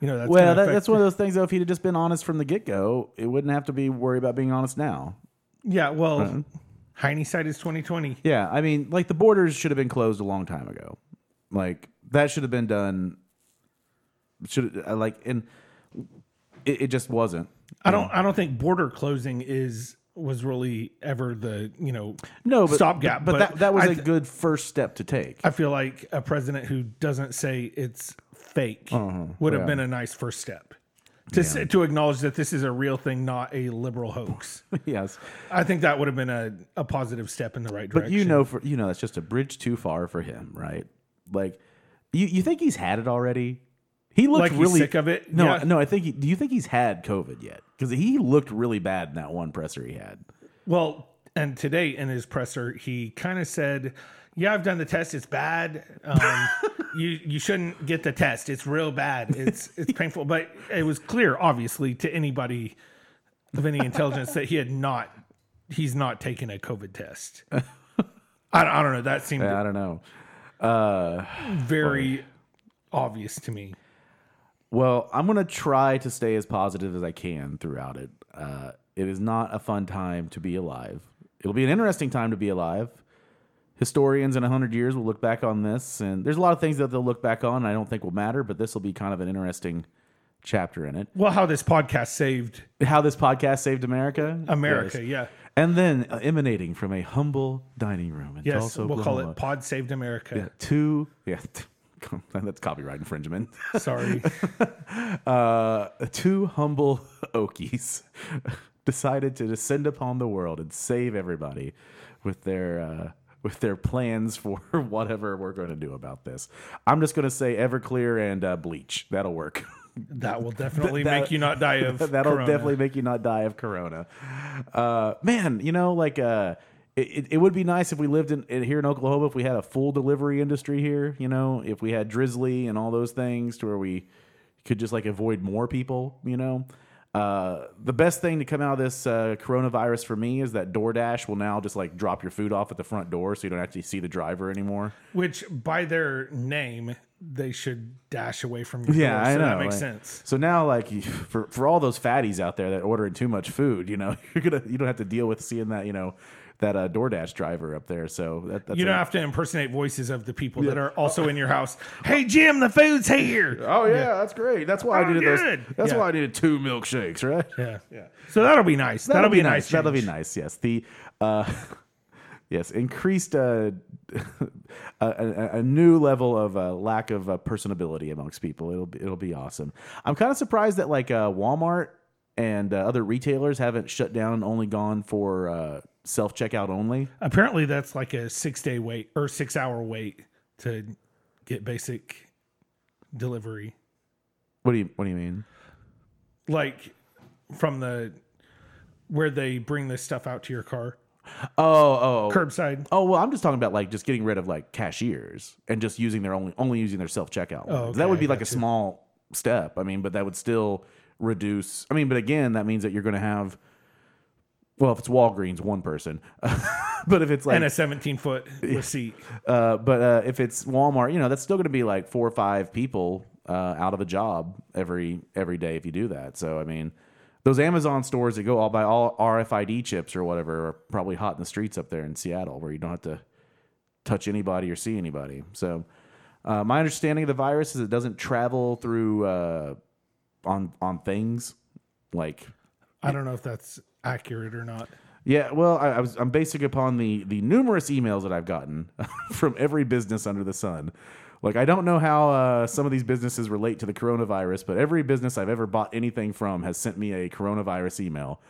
you know that's Well, that, that's one of those things. Though, if he'd have just been honest from the get go, it wouldn't have to be worried about being honest now. yeah well hindsight is 2020 Yeah, I mean, like the borders should have been closed a long time ago. Like that should have been done. Should uh, like and it, it just wasn't. i don't i don't think border closing is was really ever the you know No, but stopgap But, that that was I a th- good first step to take. I feel like a president who doesn't say it's fake uh-huh. oh, would have been a nice first step to say, to acknowledge that this is a real thing, not a liberal hoax. yes, I think that would have been a, a positive step in the right direction. but you know, for you know, that's just a bridge too far for him, right? Like, you you think he's had it already? He looked Like really sick of it? No, Yeah. no. I think. He, do you think he's had COVID yet? Because he looked really bad in that one presser he had. well, and today in his presser, he kind of said, "Yeah, I've done the test. It's bad. Um, you you shouldn't get the test. It's real bad. It's it's painful." But it was clear, obviously, to anybody of any intelligence that he had not. He's not taken a COVID test. I, I don't know. That seemed I don't know. Uh, very obvious to me. Well, I'm going to try to stay as positive as I can throughout it. Uh, it is not a fun time to be alive. It'll be an interesting time to be alive. Historians in 100 years will look back on this, and there's a lot of things that they'll look back on I don't think will matter, but this will be kind of an interesting chapter in it. Well, how this podcast saved How this podcast saved America. America. Yes. Yeah. And then uh, emanating from a humble dining room in Yes. Tulsa, we'll call it Pod Saved America. Yeah, Two, yeah, that's copyright infringement. Sorry. Uh, two humble Okies decided to descend upon the world and save everybody with their uh, with their plans for whatever we're going to do about this. I'm just going to say Everclear and uh, bleach. That'll work. That will definitely That- make you not die of That'll corona. definitely make you not die of corona. Uh, man, you know, like uh, it, it, would be nice if we lived in, in here in Oklahoma if we had a full delivery industry here. You know, if we had Drizzly and all those things to where we could just like avoid more people. You know. Uh, the best thing to come out of this uh, coronavirus for me is that DoorDash will now just like drop your food off at the front door, so you don't actually see the driver anymore. Which, by their name, they should dash away from your Yeah, door, I so know. That makes like- sense. So now, like for for all those fatties out there that ordering too much food, you know, you're gonna you don't have to deal with seeing that you know that uh, DoorDash driver up there. So that, that's You don't have to impersonate voices of the people that are also in your house. Hey, Jim, the food's here. Oh yeah, that's great. That's why I Oh, needed good. those. That's Yeah. why I neted two milkshakes, right? Yeah. Yeah. So that'll be nice. That'll, be, a nice. That'll be nice. Yes. The uh, yes increased uh, a, a, a new level of uh, lack of uh, personability amongst people. It'll be, it'll be awesome. I'm kind of surprised that like uh, Walmart and uh, other retailers haven't shut down and only gone for uh, self checkout only. Apparently, that's like a six day wait or six hour wait to get basic delivery. What do you What do you mean? Like from the where they bring this stuff out to your car, Oh, oh, oh. curbside. Oh well, I'm just talking about like just getting rid of like cashiers and just using their only only using their self checkout. Oh, That would be like a you. small step. I mean, but that would still reduce. I mean, but again, that means that you're going to have. Well, if it's Walgreens, one person, but if it's like, and a 17 foot receipt. uh, but uh, if it's Walmart, you know, that's still going to be like four or five people uh, out of a job every every day if you do that. So I mean, those Amazon stores that go all by all RFID chips or whatever are probably hot in the streets up there in Seattle, where you don't have to touch anybody or see anybody. So uh, my understanding of the virus is it doesn't travel through uh, on on things like I don't know if that's accurate or not. yeah, well, I, I was I'm basing upon the the numerous emails that I've gotten from every business under the sun. Like I don't know how uh, some of these businesses relate to the coronavirus, but every business I've ever bought anything from has sent me a coronavirus email.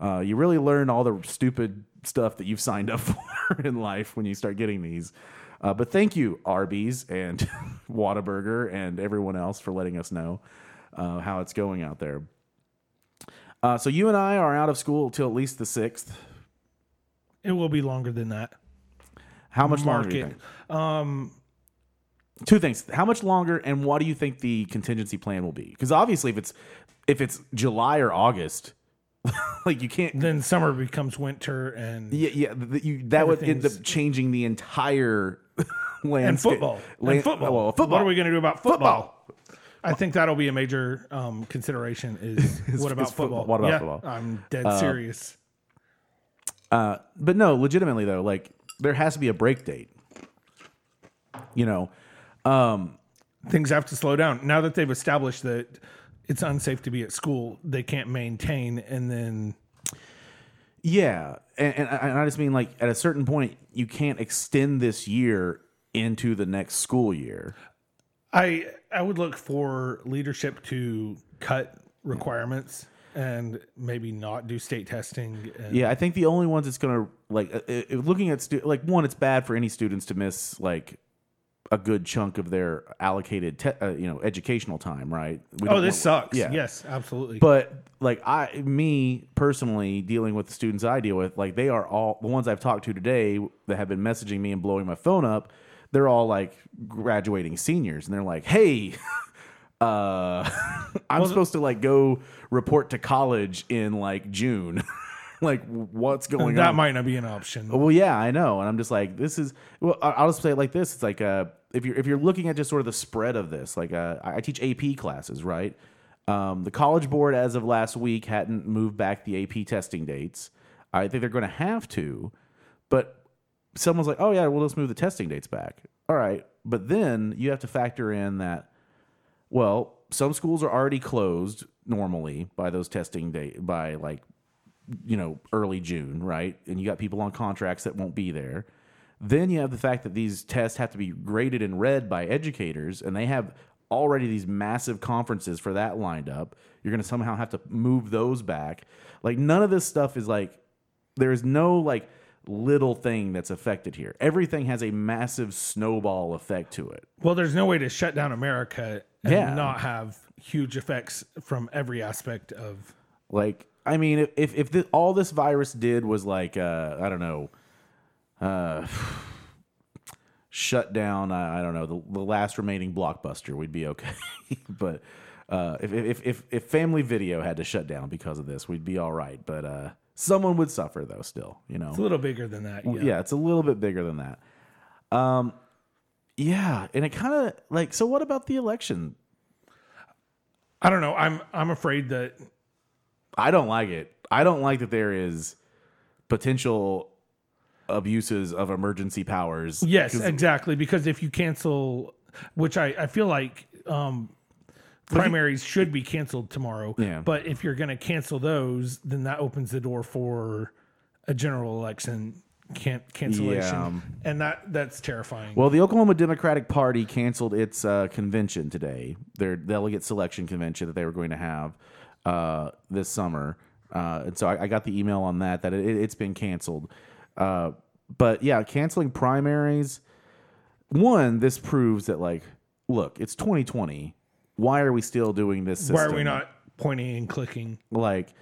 Uh, you really learn all the stupid stuff that you've signed up for in life when you start getting these. Uh, but thank you, Arby's and Whataburger and everyone else for letting us know uh, how it's going out there. Uh, so you and I are out of school till at least the sixth. It will be longer than that. How much longer? Do you think? Um, Two things: how much longer, and what do you think the contingency plan will be? Because obviously, if it's if it's July or August, like you can't. then summer becomes winter and Yeah, yeah. th- you, that would end up changing the entire landscape. and football. Lan- and football. well, football. What are we going to do about football? I think that'll be a major um, consideration. Is, what about football. What about Yeah, football? I'm dead serious. Uh, but no, legitimately though, like there has to be a break date. You know, um, Things have to slow down now that they've established that it's unsafe to be at school. They can't maintain, and then Yeah, and, and, I, and I just mean like at a certain point, you can't extend this year into the next school year. I I would look for leadership to cut requirements and maybe not do state testing. And, Yeah, I think the only ones that's gonna like uh, uh, looking at stu- like one, it's bad for any students to miss like a good chunk of their allocated te- uh, you know educational time, right? We Oh, this want- sucks. Yeah. Yes, absolutely. But like I, me personally, dealing with the students I deal with, like they are all the ones I've talked to today that have been messaging me and blowing my phone up. They're all like graduating seniors, and they're like, "Hey, uh, I'm supposed to like go report to college in like June. like, what's going that on?" That might not be an option. Well, yeah, I know, and I'm just like, this is. Well, I'll just say it like this: it's like, uh, if you're if you're looking at just sort of the spread of this, like, uh, I I teach AP classes, right? Um, the College Board, as of last week, hadn't moved back the AP testing dates. I think they're going to have to, but someone's like, "Oh yeah, well let's move the testing dates back." All right, but then you have to factor in that Well, some schools are already closed normally by those testing day by like you know early June, right? And you got people on contracts that won't be there. Then you have the fact that these tests have to be graded and read by educators, and they have already these massive conferences for that lined up. You're going to somehow have to move those back. Like none of this stuff is like there's no like little thing that's affected here. Everything has a massive snowball effect to it. Well, there's no way to shut down America and Yeah. not have huge effects from every aspect of. Like, I mean, if if, if thi- all this virus did was like, uh, I don't know, uh, shut down, uh, I don't know, the, the last remaining blockbuster, we'd be okay. but uh, if, if if if Family Video had to shut down because of this, we'd be all right. But uh, someone would suffer though. Still, you know. It's a little bigger than that. Yeah. yeah. it's a little bit bigger than that. Um, yeah, and it kind of like. So, what about the election? I don't know. I'm I'm afraid that I don't like it. I don't like that there is potential abuses of emergency powers. yes exactly. Because if you cancel, which I I feel like um, primaries should be canceled tomorrow. Yeah. But if you're going to cancel those, then that opens the door for a general election can- cancellation, Yeah. and that that's terrifying. Well, the Oklahoma Democratic Party canceled its uh, convention today, their delegate selection convention that they were going to have uh, this summer. Uh, and so I, I got the email on that that it, it's been canceled. Uh, but yeah, canceling primaries. One, this proves that like, look, it's 2020. Why are we still doing this? System? Why are we not pointing and clicking? like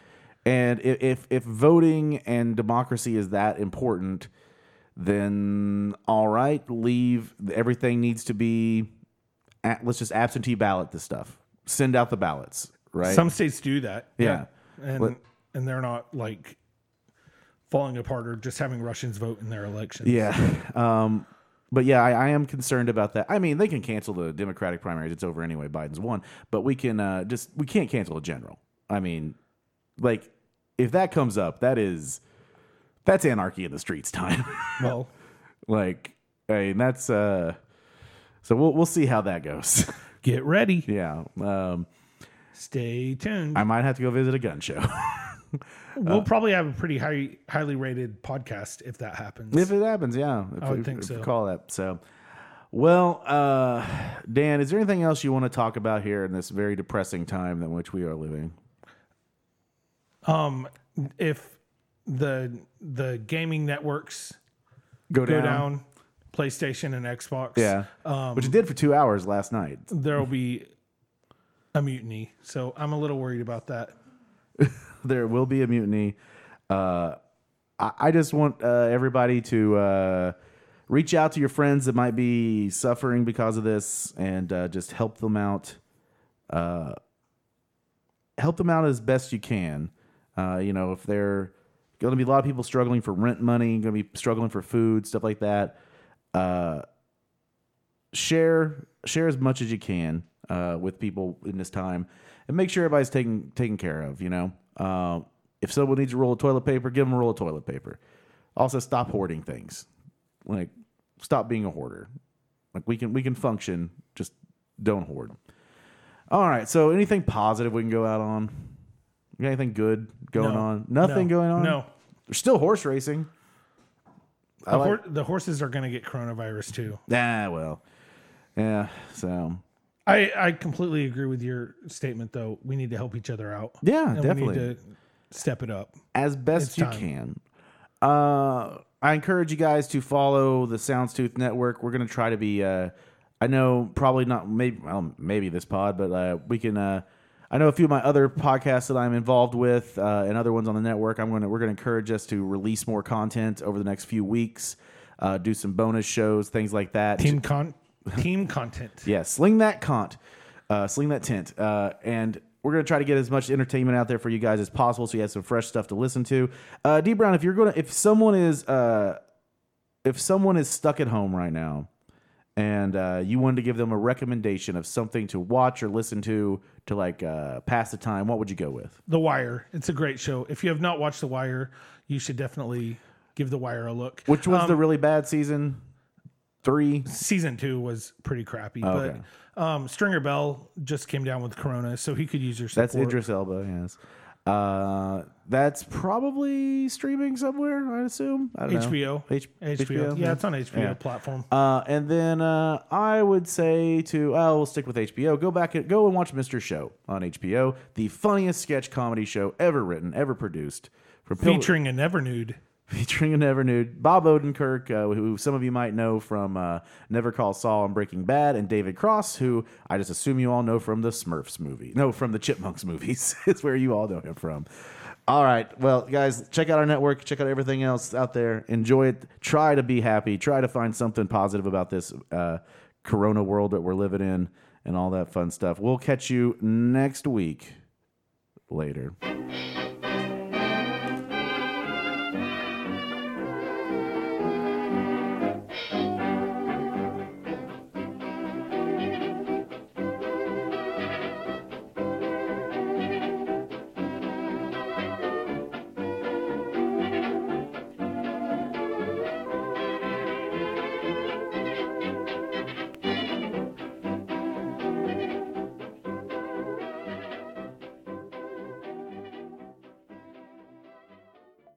and if if voting and democracy is that important then all right leave everything needs to be let's just absentee ballot this stuff send out the ballots right Some states do that. Yeah. And But- and they're not like falling apart or just having Russians vote in their elections. yeah um but yeah I, I am concerned about that i mean they can cancel the democratic primaries it's over anyway biden's won but we can uh just we can't cancel a general i mean like if that comes up that is that's anarchy in the streets time Well, Like, I mean, that's uh so we'll we'll see how that goes. get ready. yeah. Um Stay tuned. I might have to go visit a gun show. we'll probably have a pretty high, highly rated podcast if that happens. if it happens, yeah. If I would we- think so. Call that. So well, uh Dan, is there anything else you want to talk about here in this very depressing time in which we are living? um, if the the gaming networks Go go down. down, PlayStation and Xbox, Yeah. um, Which it did for two hours last night. there will be a mutiny. So I'm a little worried about that. there will be a mutiny. Uh, I, I just want uh, everybody to uh, reach out to your friends that might be suffering because of this and uh, just help them out. Uh, help them out as best you can. Uh, you know, if they're going to be a lot of people struggling for rent money, going to be struggling for food, stuff like that. Share share as much as you can with people in this time, and make sure everybody's taken taken care of. You know, uh, if someone needs a roll of toilet paper, give them a roll of toilet paper. Also, stop hoarding things. Like, stop being a hoarder. Like we can we can function, just don't hoard. All right. So, anything positive we can go out on? You got anything good going No. on? Nothing No. going on. No. There's still horse racing. The, like- hor- the horses are going to get coronavirus too. Ah, well, yeah. So I, I completely agree with your statement, though. We need to help each other out. Yeah, and definitely. We need to step it up. as best It's you time. can. Uh, I encourage you guys to follow the Soundstooth Network. We're gonna try to be. Uh, I know probably not maybe well, maybe this pod, but uh, we can. Uh, I know a few of my other podcasts that I'm involved with uh, and other ones on the network. I'm gonna we're gonna encourage us to release more content over the next few weeks. Uh, do some bonus shows, things like that. Team con team content. Yeah, sling that cont, uh, sling that tent, uh, and we're gonna try to get as much entertainment out there for you guys as possible, so you have some fresh stuff to listen to. Uh, D Brown, if you're gonna, if someone is, uh, if someone is stuck at home right now, and uh, you wanted to give them a recommendation of something to watch or listen to to like uh, pass the time, what would you go with? The Wire. It's a great show. If you have not watched The Wire, you should definitely give The Wire a look. Which was Um, the really bad season? Three. season two was pretty crappy. Okay. But um, Stringer Bell just came down with Corona, so he could use your support. That's Idris Elba. Yes. Uh, that's probably streaming somewhere. I assume. I don't know. HBO. H- HBO. Yeah, it's on HBO Yeah. platform. Uh, and then uh, I would say to oh, we'll stick with HBO. Go back and go and watch Mr. Show on HBO, the funniest sketch comedy show ever written, ever produced. From Pil- Featuring a Never Nude. featuring a never nude Bob Odenkirk, uh, who some of you might know from uh, Never Call Saul and Breaking Bad, and David Cross, who I just assume you all know from the Smurfs movie. No, from the Chipmunks movies. is where you all know him from. All right, well, guys, check out our network. Check out everything else out there. Enjoy it. Try to be happy. Try to find something positive about this uh, Corona world that we're living in, and all that fun stuff. We'll catch you next week. Later.